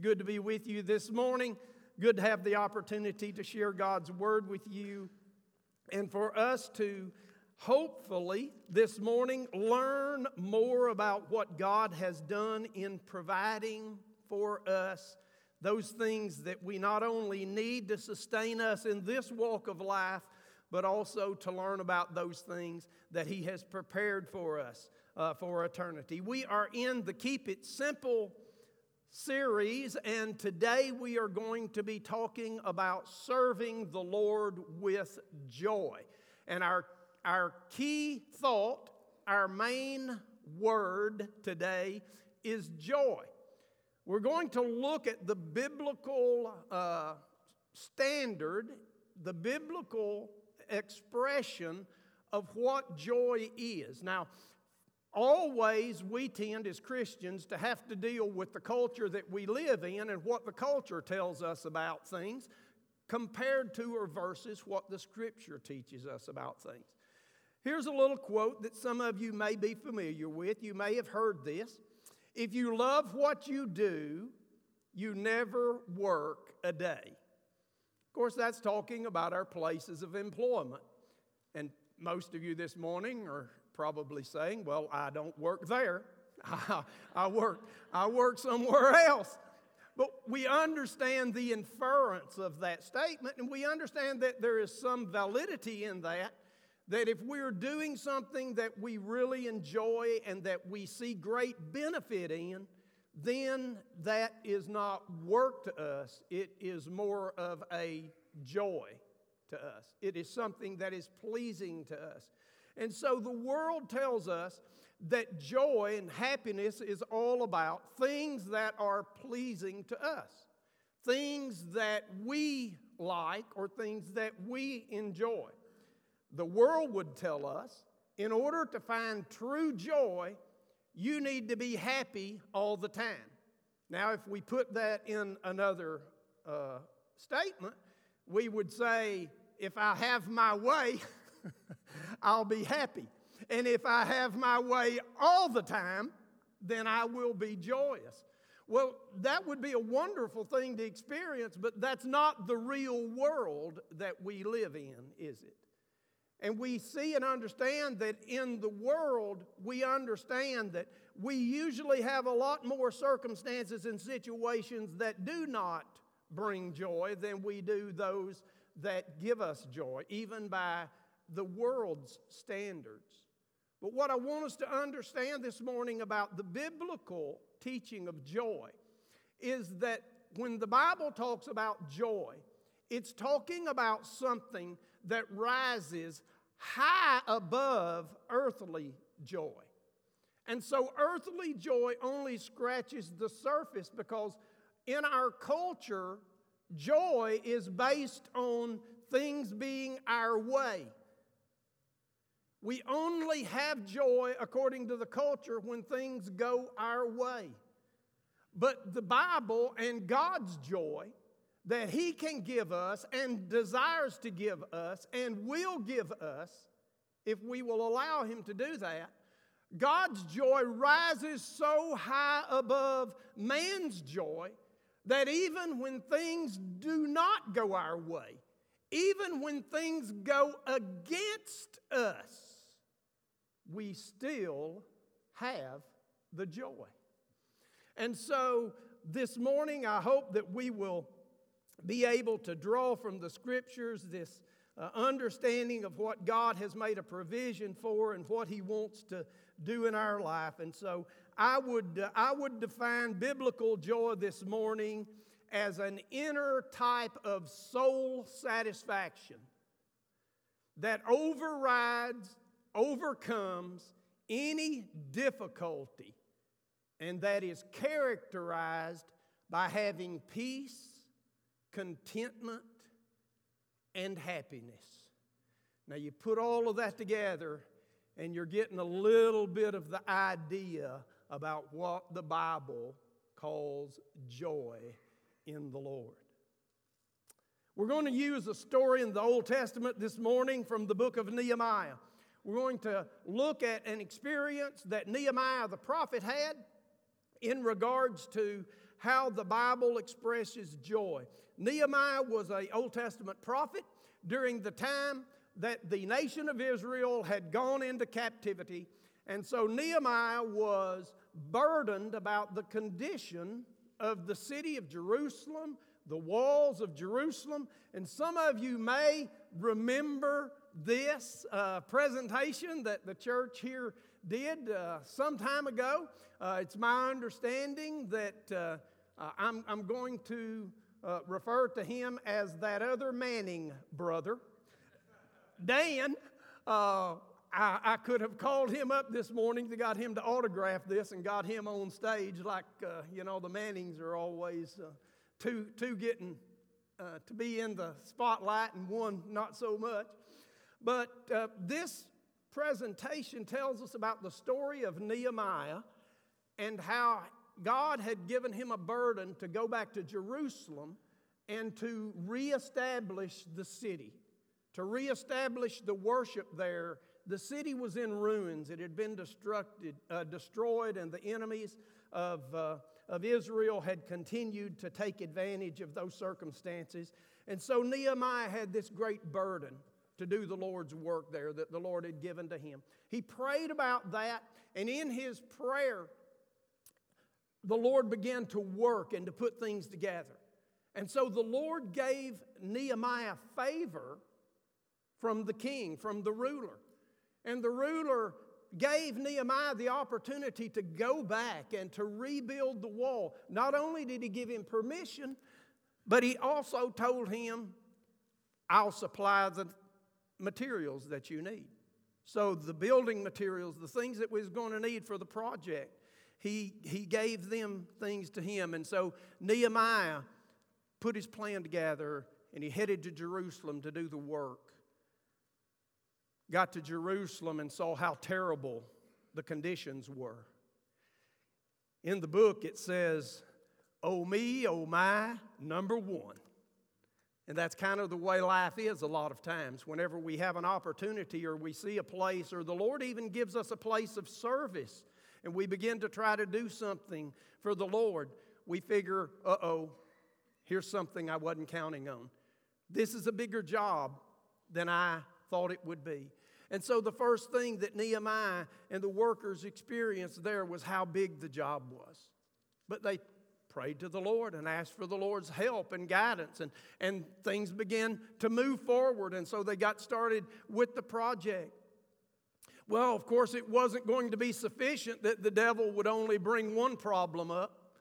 good to be with you this morning. Good to have the opportunity to share God's word with you and for us to hopefully this morning learn more about what God has done in providing for us those things that we not only need to sustain us in this walk of life, but also to learn about those things that He has prepared for us uh, for eternity. We are in the Keep It Simple series, and today we are going to be talking about serving the Lord with joy. And our, our key thought, our main word today is joy. We're going to look at the biblical uh, standard, the biblical expression of what joy is. Now, always we tend as Christians to have to deal with the culture that we live in and what the culture tells us about things compared to or versus what the Scripture teaches us about things. Here's a little quote that some of you may be familiar with. You may have heard this. If you love what you do, you never work a day. Of course, that's talking about our places of employment. And most of you this morning are probably saying, Well, I don't work there. I, work, I work somewhere else. But we understand the inference of that statement, and we understand that there is some validity in that. That if we're doing something that we really enjoy and that we see great benefit in, then that is not work to us. It is more of a joy to us. It is something that is pleasing to us. And so the world tells us that joy and happiness is all about things that are pleasing to us, things that we like or things that we enjoy. The world would tell us in order to find true joy, you need to be happy all the time. Now, if we put that in another uh, statement, we would say, if I have my way, I'll be happy. And if I have my way all the time, then I will be joyous. Well, that would be a wonderful thing to experience, but that's not the real world that we live in, is it? And we see and understand that in the world, we understand that we usually have a lot more circumstances and situations that do not bring joy than we do those that give us joy, even by the world's standards. But what I want us to understand this morning about the biblical teaching of joy is that when the Bible talks about joy, it's talking about something that rises high above earthly joy. And so earthly joy only scratches the surface because in our culture, joy is based on things being our way. We only have joy according to the culture when things go our way. But the Bible and God's joy that He can give us and desires to give us and will give us if we will allow Him to do that. God's joy rises so high above man's joy that even when things do not go our way, even when things go against us, we still have the joy. And so this morning, I hope that we will be able to draw from the scriptures this uh, understanding of what God has made a provision for and what He wants to do in our life. And so I would, uh, I would define biblical joy this morning as an inner type of soul satisfaction that overrides overcomes any difficulty, and that is characterized by having peace, contentment, and happiness. Now, you put all of that together, and you're getting a little bit of the idea about what the Bible calls joy in the Lord. We're going to use a story in the Old Testament this morning from the book of Nehemiah. We're going to look at an experience that Nehemiah the prophet had in regards to how the Bible expresses joy. Nehemiah was a Old Testament prophet during the time that the nation of Israel had gone into captivity. And so Nehemiah was burdened about the condition of the city of Jerusalem, the walls of Jerusalem. And some of you may remember this uh, presentation that the church here did uh, some time ago. Uh, it's my understanding that uh, uh, I'm, I'm, going to uh, refer to him as that other Manning brother. Dan, I, I, could have called him up this morning to got him to autograph this and got him on stage like, you know, the Mannings are always two, two getting to be in the spotlight and one not so much. But uh, this presentation tells us about the story of Nehemiah and how God had given him a burden to go back to Jerusalem and to reestablish the city, to reestablish the worship there. The city was in ruins, it had been uh, destroyed, and the enemies of, uh, of Israel had continued to take advantage of those circumstances. And so Nehemiah had this great burden to do the Lord's work there that the Lord had given to him. He prayed about that, and in his prayer, the Lord began to work and to put things together. And so the Lord gave Nehemiah favor from the king, from the ruler. And the ruler gave Nehemiah the opportunity to go back and to rebuild the wall. Not only did he give him permission, but he also told him, I'll supply the materials that you need. So, the building materials, the things that we was going to need for the project, he, he gave them things to him. And so, Nehemiah put his plan together and he headed to Jerusalem to do the work. Got to Jerusalem and saw how terrible the conditions were. In the book, it says, Oh, me, oh, my, number one. And that's kind of the way life is a lot of times. Whenever we have an opportunity or we see a place, or the Lord even gives us a place of service, and we begin to try to do something for the Lord, we figure, uh oh, here's something I wasn't counting on. This is a bigger job than I thought it would be. And so the first thing that Nehemiah and the workers experienced there was how big the job was. But they prayed to the Lord and asked for the Lord's help and guidance, and, and things began to move forward. And so they got started with the project. Well, of course, it wasn't going to be sufficient that the devil would only bring one problem up,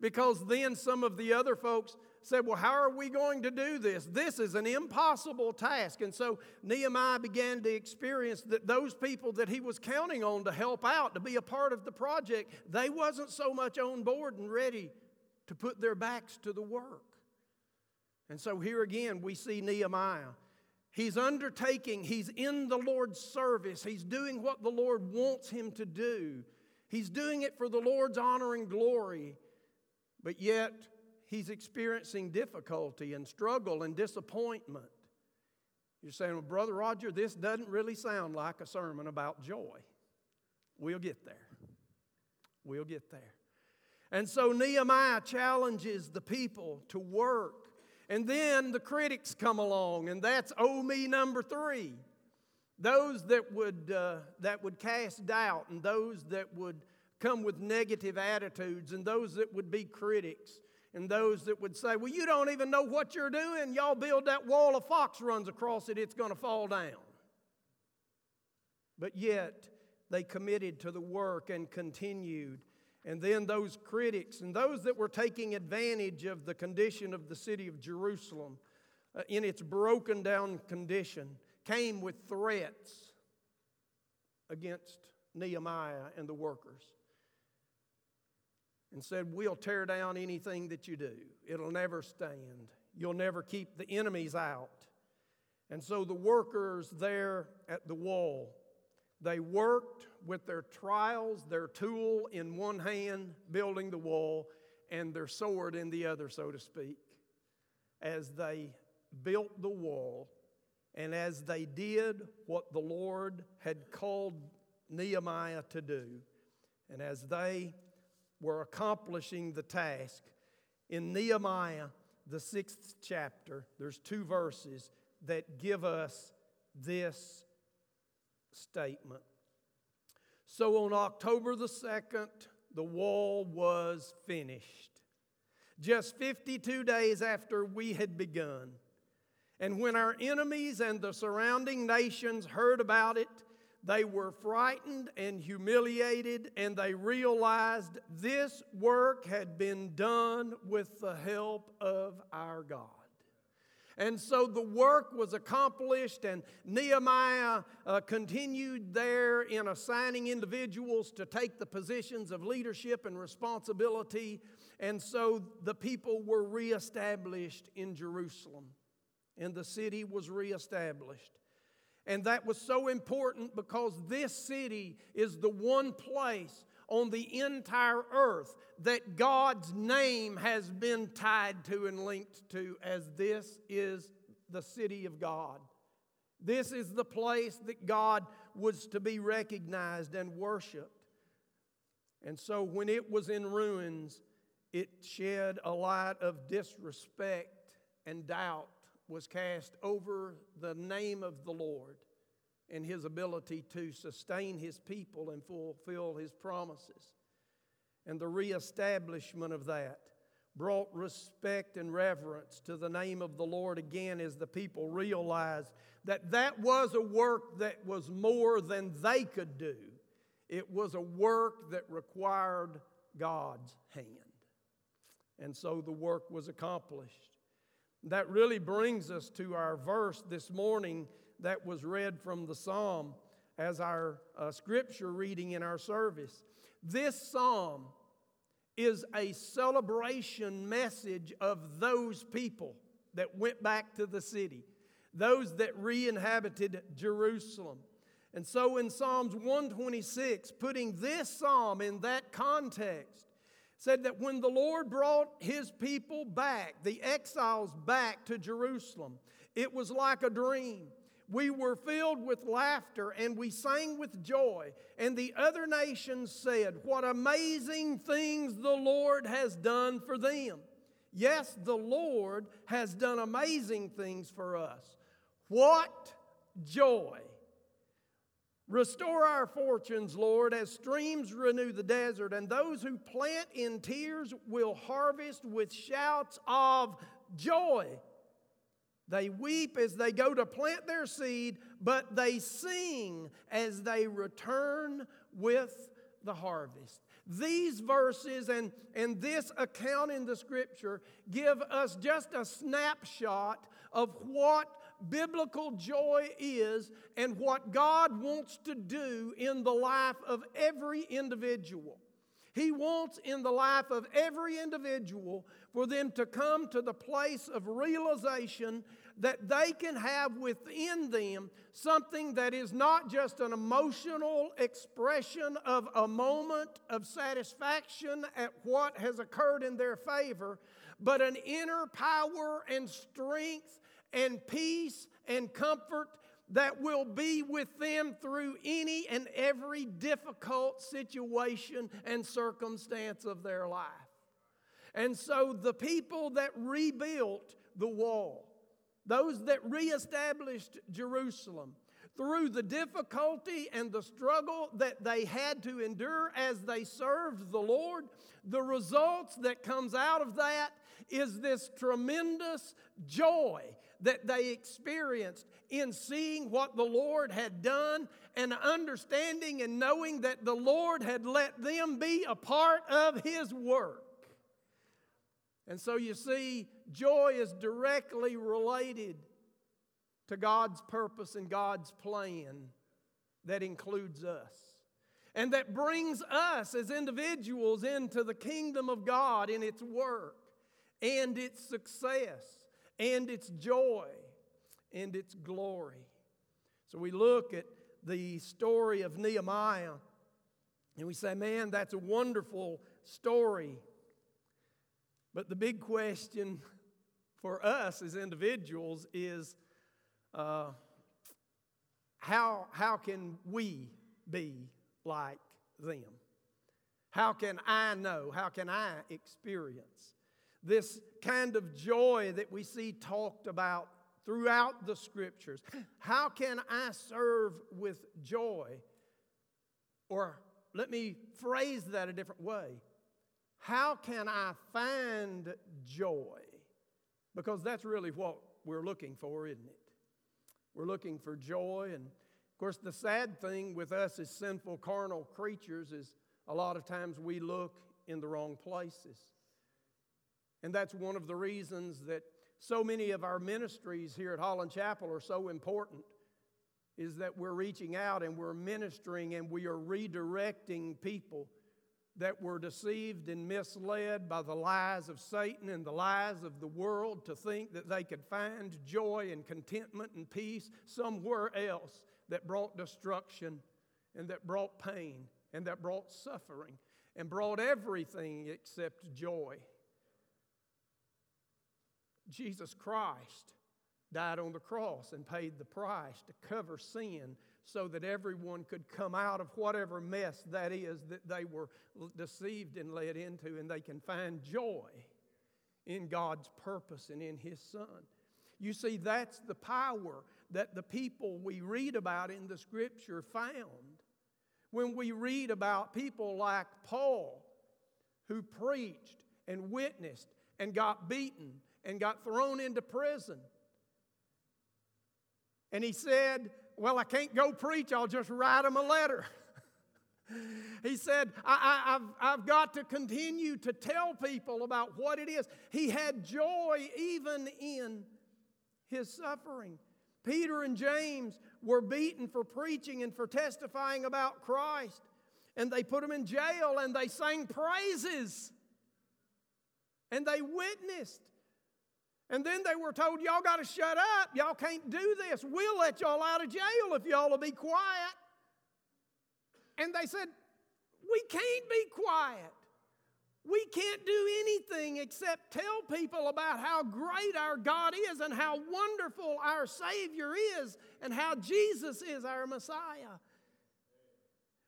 because then some of the other folks said, Well, how are we going to do this? This is an impossible task. And so Nehemiah began to experience that those people that he was counting on to help out, to be a part of the project, they wasn't so much on board and ready to put their backs to the work. And so here again, we see Nehemiah. He's undertaking, he's in the Lord's service, he's doing what the Lord wants him to do. He's doing it for the Lord's honor and glory, but yet he's experiencing difficulty and struggle and disappointment. You're saying, well, Brother Roger, this doesn't really sound like a sermon about joy. We'll get there. We'll get there. And so Nehemiah challenges the people to work. And then the critics come along, and that's oh me number three. Those that would, uh, that would cast doubt, and those that would come with negative attitudes, and those that would be critics, and those that would say, Well, you don't even know what you're doing. Y'all build that wall, a fox runs across it, it's going to fall down. But yet, they committed to the work and continued and then those critics and those that were taking advantage of the condition of the city of Jerusalem uh, in its broken down condition came with threats against Nehemiah and the workers and said, We'll tear down anything that you do. It'll never stand. You'll never keep the enemies out. And so the workers there at the wall they worked with their trials, their tool in one hand, building the wall, and their sword in the other, so to speak, as they built the wall and as they did what the Lord had called Nehemiah to do, and as they were accomplishing the task. In Nehemiah, the sixth chapter, there's two verses that give us this statement. So on October the 2nd, the wall was finished. Just 52 days after we had begun. And when our enemies and the surrounding nations heard about it, they were frightened and humiliated, and they realized this work had been done with the help of our God. And so the work was accomplished, and Nehemiah uh, continued there in assigning individuals to take the positions of leadership and responsibility. And so the people were reestablished in Jerusalem, and the city was reestablished. And that was so important because this city is the one place on the entire earth that God's name has been tied to and linked to, as this is the city of God. This is the place that God was to be recognized and worshiped. And so when it was in ruins, it shed a light of disrespect and doubt was cast over the name of the Lord and his ability to sustain his people and fulfill his promises. And the reestablishment of that brought respect and reverence to the name of the Lord again as the people realized that that was a work that was more than they could do. It was a work that required God's hand. And so the work was accomplished. That really brings us to our verse this morning that was read from the psalm as our uh, scripture reading in our service. This psalm is a celebration message of those people that went back to the city, those that re inhabited Jerusalem. And so in Psalms 126, putting this psalm in that context, said that when the Lord brought his people back, the exiles back to Jerusalem, it was like a dream. We were filled with laughter and we sang with joy. And the other nations said, What amazing things the Lord has done for them. Yes, the Lord has done amazing things for us. What joy! Restore our fortunes, Lord, as streams renew the desert, and those who plant in tears will harvest with shouts of joy. They weep as they go to plant their seed, but they sing as they return with the harvest. These verses and, and this account in the scripture give us just a snapshot of what biblical joy is and what God wants to do in the life of every individual. He wants in the life of every individual for them to come to the place of realization that they can have within them something that is not just an emotional expression of a moment of satisfaction at what has occurred in their favor, but an inner power and strength and peace and comfort that will be with them through any and every difficult situation and circumstance of their life. And so the people that rebuilt the wall, those that reestablished Jerusalem, through the difficulty and the struggle that they had to endure as they served the Lord, the results that comes out of that is this tremendous joy that they experienced in seeing what the Lord had done and understanding and knowing that the Lord had let them be a part of His work. And so you see, joy is directly related to God's purpose and God's plan that includes us. And that brings us as individuals into the kingdom of God in its work and its success and its joy and its glory. So we look at the story of Nehemiah and we say, man, that's a wonderful story. But the big question for us as individuals is uh, how, how can we be like them? How can I know? How can I experience this kind of joy that we see talked about throughout the scriptures? How can I serve with joy? Or let me phrase that a different way. How can I find joy? Because that's really what we're looking for, isn't it? We're looking for joy. And of course, the sad thing with us as sinful, carnal creatures is a lot of times we look in the wrong places. And that's one of the reasons that so many of our ministries here at Holland Chapel are so important is that we're reaching out and we're ministering and we are redirecting people that were deceived and misled by the lies of Satan and the lies of the world to think that they could find joy and contentment and peace somewhere else that brought destruction and that brought pain and that brought suffering and brought everything except joy. Jesus Christ died on the cross and paid the price to cover sin so that everyone could come out of whatever mess that is that they were deceived and led into, and they can find joy in God's purpose and in His Son. You see, that's the power that the people we read about in the Scripture found. When we read about people like Paul, who preached and witnessed and got beaten and got thrown into prison. And he said, well, I can't go preach, I'll just write him a letter. he said, I, have I've got to continue to tell people about what it is. He had joy even in his suffering. Peter and James were beaten for preaching and for testifying about Christ. And they put them in jail and they sang praises. And they witnessed. And then they were told, Y'all got to shut up. Y'all can't do this. We'll let y'all out of jail if y'all will be quiet. And they said, We can't be quiet. We can't do anything except tell people about how great our God is and how wonderful our Savior is and how Jesus is our Messiah.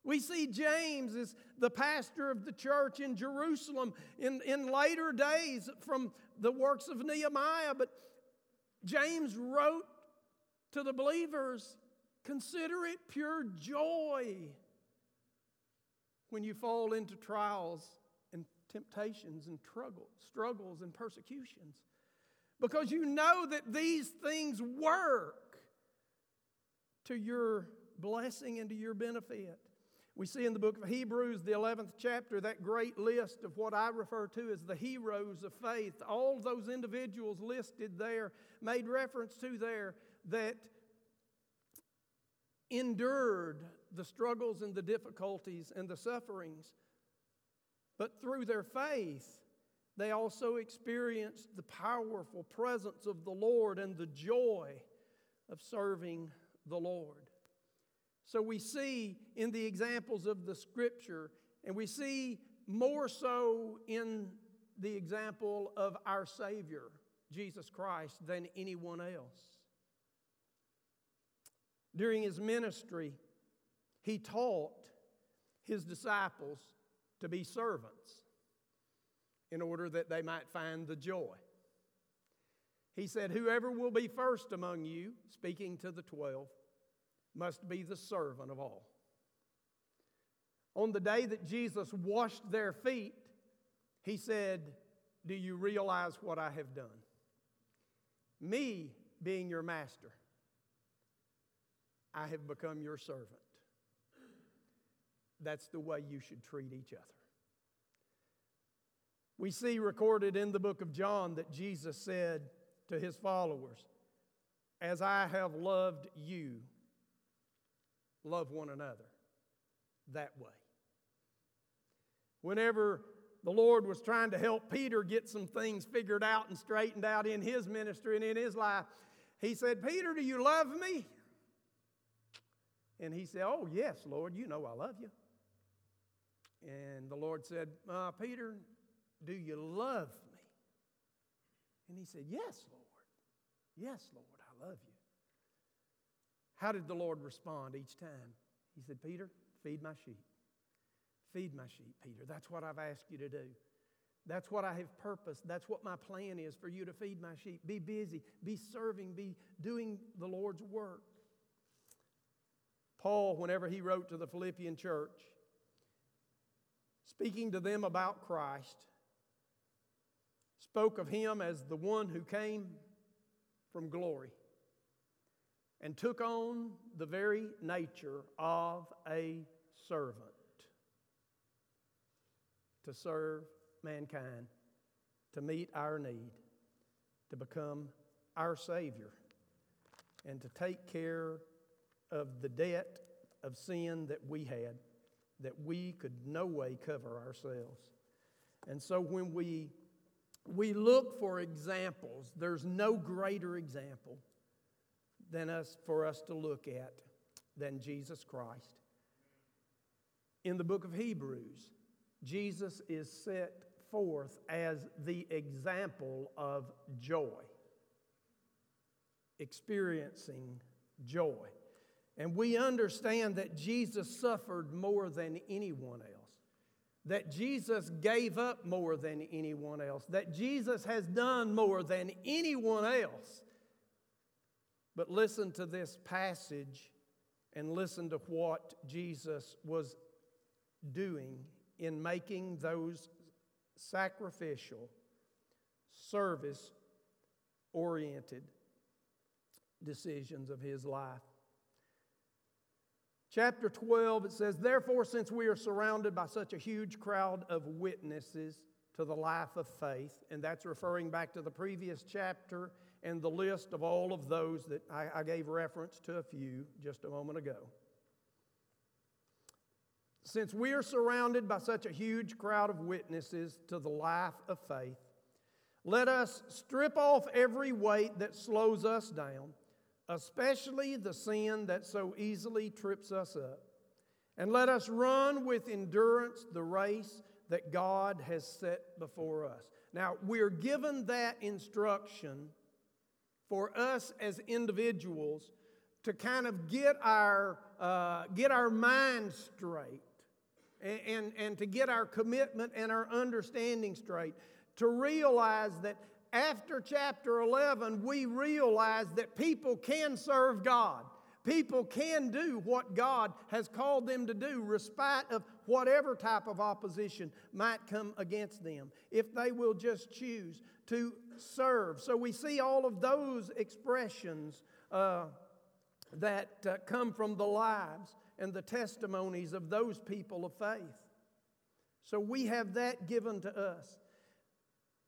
We see James as the pastor of the church in Jerusalem in, in later days from the works of Nehemiah, but James wrote to the believers consider it pure joy when you fall into trials and temptations and struggles and persecutions. Because you know that these things work to your blessing and to your benefit. We see in the book of Hebrews, the 11th chapter, that great list of what I refer to as the heroes of faith. All those individuals listed there, made reference to there, that endured the struggles and the difficulties and the sufferings. But through their faith, they also experienced the powerful presence of the Lord and the joy of serving the Lord. So we see in the examples of the scripture, and we see more so in the example of our Savior, Jesus Christ, than anyone else. During his ministry, he taught his disciples to be servants in order that they might find the joy. He said, Whoever will be first among you, speaking to the twelve, must be the servant of all. On the day that Jesus washed their feet, he said, Do you realize what I have done? Me being your master, I have become your servant. That's the way you should treat each other. We see recorded in the book of John that Jesus said to his followers, As I have loved you, love one another that way. Whenever the Lord was trying to help Peter get some things figured out and straightened out in his ministry and in his life, he said, Peter, do you love me? And he said, Oh, yes, Lord, you know I love you. And the Lord said, uh, Peter, do you love me? And he said, Yes, Lord. Yes, Lord, I love you. How did the Lord respond each time? He said, Peter, feed my sheep. Feed my sheep, Peter. That's what I've asked you to do. That's what I have purposed. That's what my plan is for you to feed my sheep. Be busy, be serving, be doing the Lord's work. Paul, whenever he wrote to the Philippian church, speaking to them about Christ, spoke of him as the one who came from glory and took on the very nature of a servant to serve mankind, to meet our need, to become our Savior, and to take care of the debt of sin that we had, that we could no way cover ourselves. And so when we, we look for examples, there's no greater example than us for us to look at than Jesus Christ. In the book of Hebrews, Jesus is set forth as the example of joy, experiencing joy. And we understand that Jesus suffered more than anyone else, that Jesus gave up more than anyone else, that Jesus has done more than anyone else. But listen to this passage and listen to what Jesus was doing in making those sacrificial, service oriented decisions of his life. Chapter 12, it says, Therefore, since we are surrounded by such a huge crowd of witnesses to the life of faith, and that's referring back to the previous chapter and the list of all of those that I, I gave reference to a few just a moment ago. Since we are surrounded by such a huge crowd of witnesses to the life of faith, let us strip off every weight that slows us down especially the sin that so easily trips us up. And let us run with endurance the race that God has set before us. Now, we're given that instruction for us as individuals to kind of get our, uh, get our mind straight and, and, and to get our commitment and our understanding straight. To realize that after chapter 11, we realize that people can serve God. People can do what God has called them to do, respite of whatever type of opposition might come against them, if they will just choose to serve. So we see all of those expressions uh, that uh, come from the lives and the testimonies of those people of faith. So we have that given to us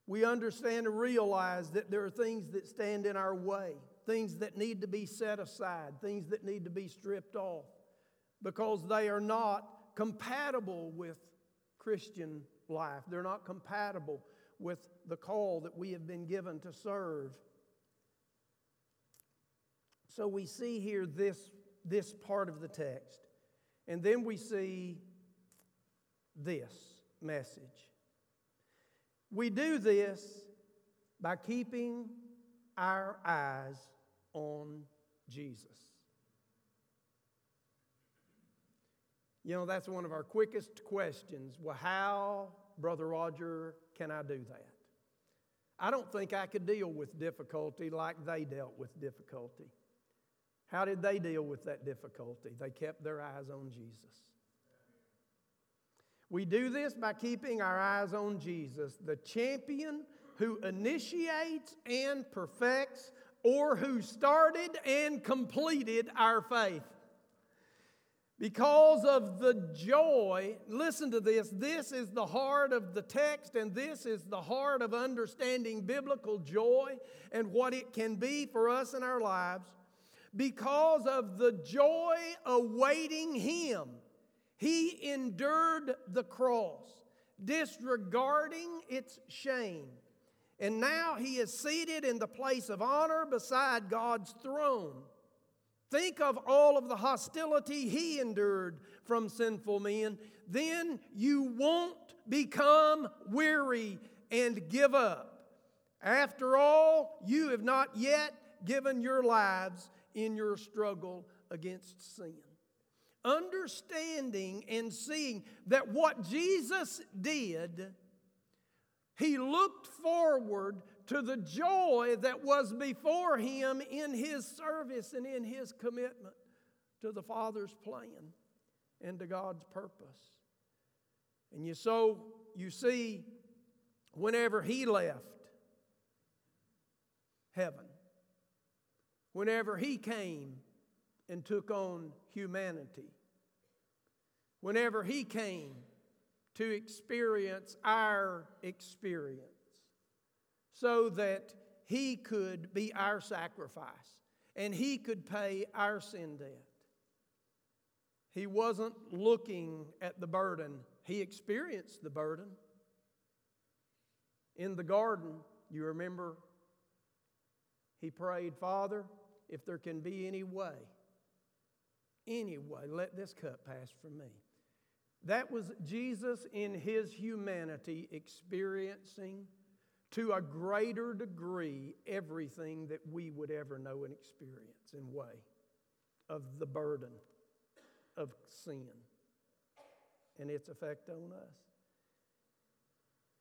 we understand and realize that there are things that stand in our way, things that need to be set aside, things that need to be stripped off because they are not compatible with Christian life. They're not compatible with the call that we have been given to serve. So we see here this, this part of the text. And then we see this message. We do this by keeping our eyes on Jesus. You know, that's one of our quickest questions. Well, how, Brother Roger, can I do that? I don't think I could deal with difficulty like they dealt with difficulty. How did they deal with that difficulty? They kept their eyes on Jesus. We do this by keeping our eyes on Jesus, the champion who initiates and perfects, or who started and completed our faith. Because of the joy, listen to this, this is the heart of the text, and this is the heart of understanding biblical joy and what it can be for us in our lives. Because of the joy awaiting Him he endured the cross, disregarding its shame. And now he is seated in the place of honor beside God's throne. Think of all of the hostility he endured from sinful men. Then you won't become weary and give up. After all, you have not yet given your lives in your struggle against sin. understanding and seeing that what Jesus did, he looked forward to the joy that was before him in his service and in his commitment to the Father's plan and to God's purpose. And you so you see, whenever he left heaven, whenever he came and took on humanity, whenever he came to experience our experience, so that he could be our sacrifice and he could pay our sin debt. He wasn't looking at the burden, he experienced the burden. In the garden, you remember, he prayed, Father, if there can be any way, any way, let this cup pass from me. That was Jesus in his humanity experiencing to a greater degree everything that we would ever know and experience in way of the burden of sin and its effect on us.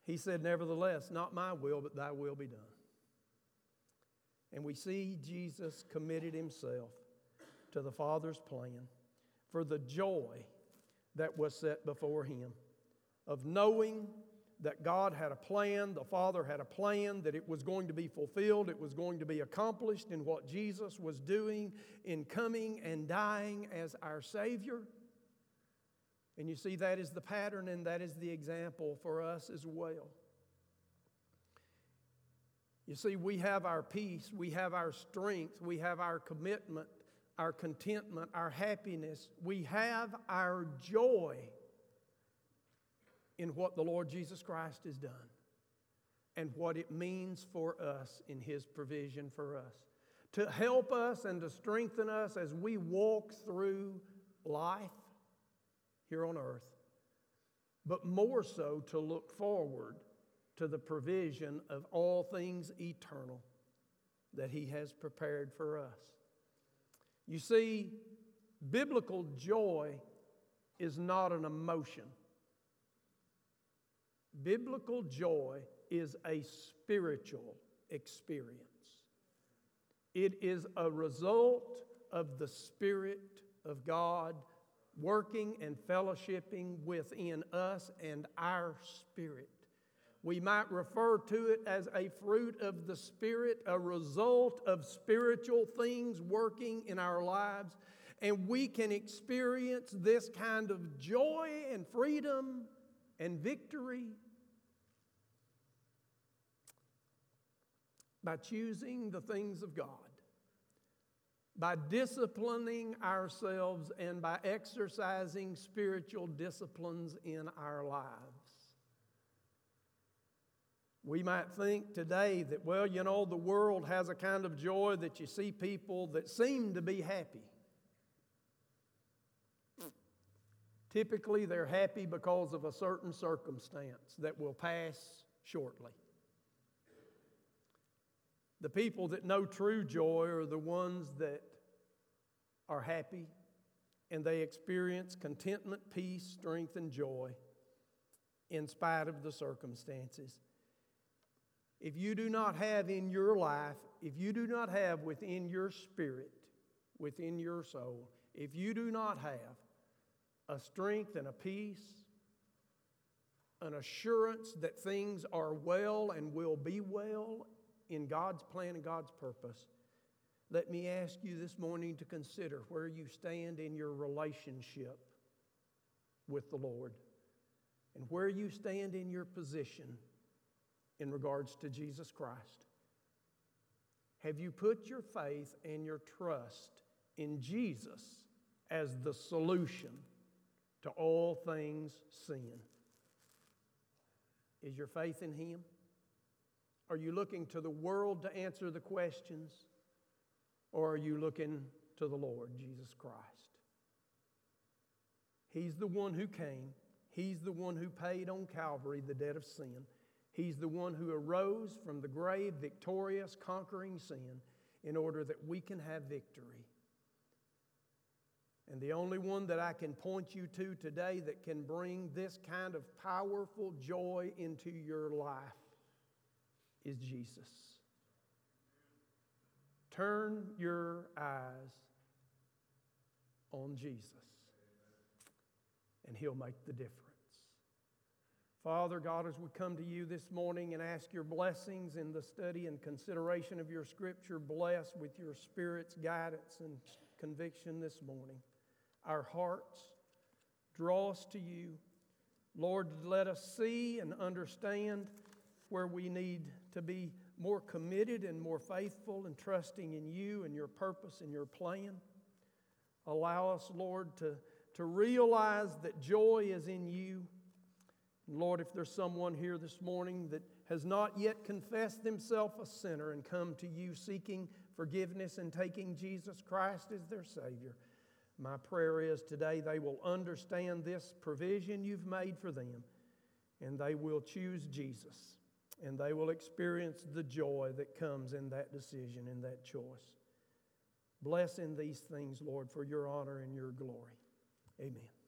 He said, Nevertheless, not my will, but thy will be done. And we see Jesus committed himself to the Father's plan for the joy that was set before him of knowing that God had a plan, the Father had a plan, that it was going to be fulfilled, it was going to be accomplished in what Jesus was doing in coming and dying as our Savior. And you see, that is the pattern and that is the example for us as well. You see, we have our peace, we have our strength, we have our commitment, our contentment, our happiness, we have our joy in what the Lord Jesus Christ has done and what it means for us in His provision for us. To help us and to strengthen us as we walk through life here on earth, but more so to look forward to the provision of all things eternal that He has prepared for us. You see, biblical joy is not an emotion. Biblical joy is a spiritual experience. It is a result of the Spirit of God working and fellowshipping within us and our spirit. We might refer to it as a fruit of the Spirit, a result of spiritual things working in our lives. And we can experience this kind of joy and freedom and victory by choosing the things of God, by disciplining ourselves, and by exercising spiritual disciplines in our lives. We might think today that, well, you know, the world has a kind of joy that you see people that seem to be happy. Typically, they're happy because of a certain circumstance that will pass shortly. The people that know true joy are the ones that are happy and they experience contentment, peace, strength, and joy in spite of the circumstances. If you do not have in your life, if you do not have within your spirit, within your soul, if you do not have a strength and a peace, an assurance that things are well and will be well in God's plan and God's purpose, let me ask you this morning to consider where you stand in your relationship with the Lord and where you stand in your position in regards to Jesus Christ. Have you put your faith and your trust in Jesus as the solution to all things sin? Is your faith in Him? Are you looking to the world to answer the questions? Or are you looking to the Lord Jesus Christ? He's the one who came, He's the one who paid on Calvary the debt of sin. He's the one who arose from the grave victorious, conquering sin in order that we can have victory. And the only one that I can point you to today that can bring this kind of powerful joy into your life is Jesus. Turn your eyes on Jesus, and He'll make the difference. Father God, as we come to you this morning and ask your blessings in the study and consideration of your scripture, bless with your Spirit's guidance and conviction this morning. Our hearts draw us to you. Lord, let us see and understand where we need to be more committed and more faithful and trusting in you and your purpose and your plan. Allow us, Lord, to, to realize that joy is in you Lord, if there's someone here this morning that has not yet confessed themselves a sinner and come to you seeking forgiveness and taking Jesus Christ as their Savior, my prayer is today they will understand this provision you've made for them and they will choose Jesus and they will experience the joy that comes in that decision and that choice. Bless in these things, Lord, for your honor and your glory. Amen.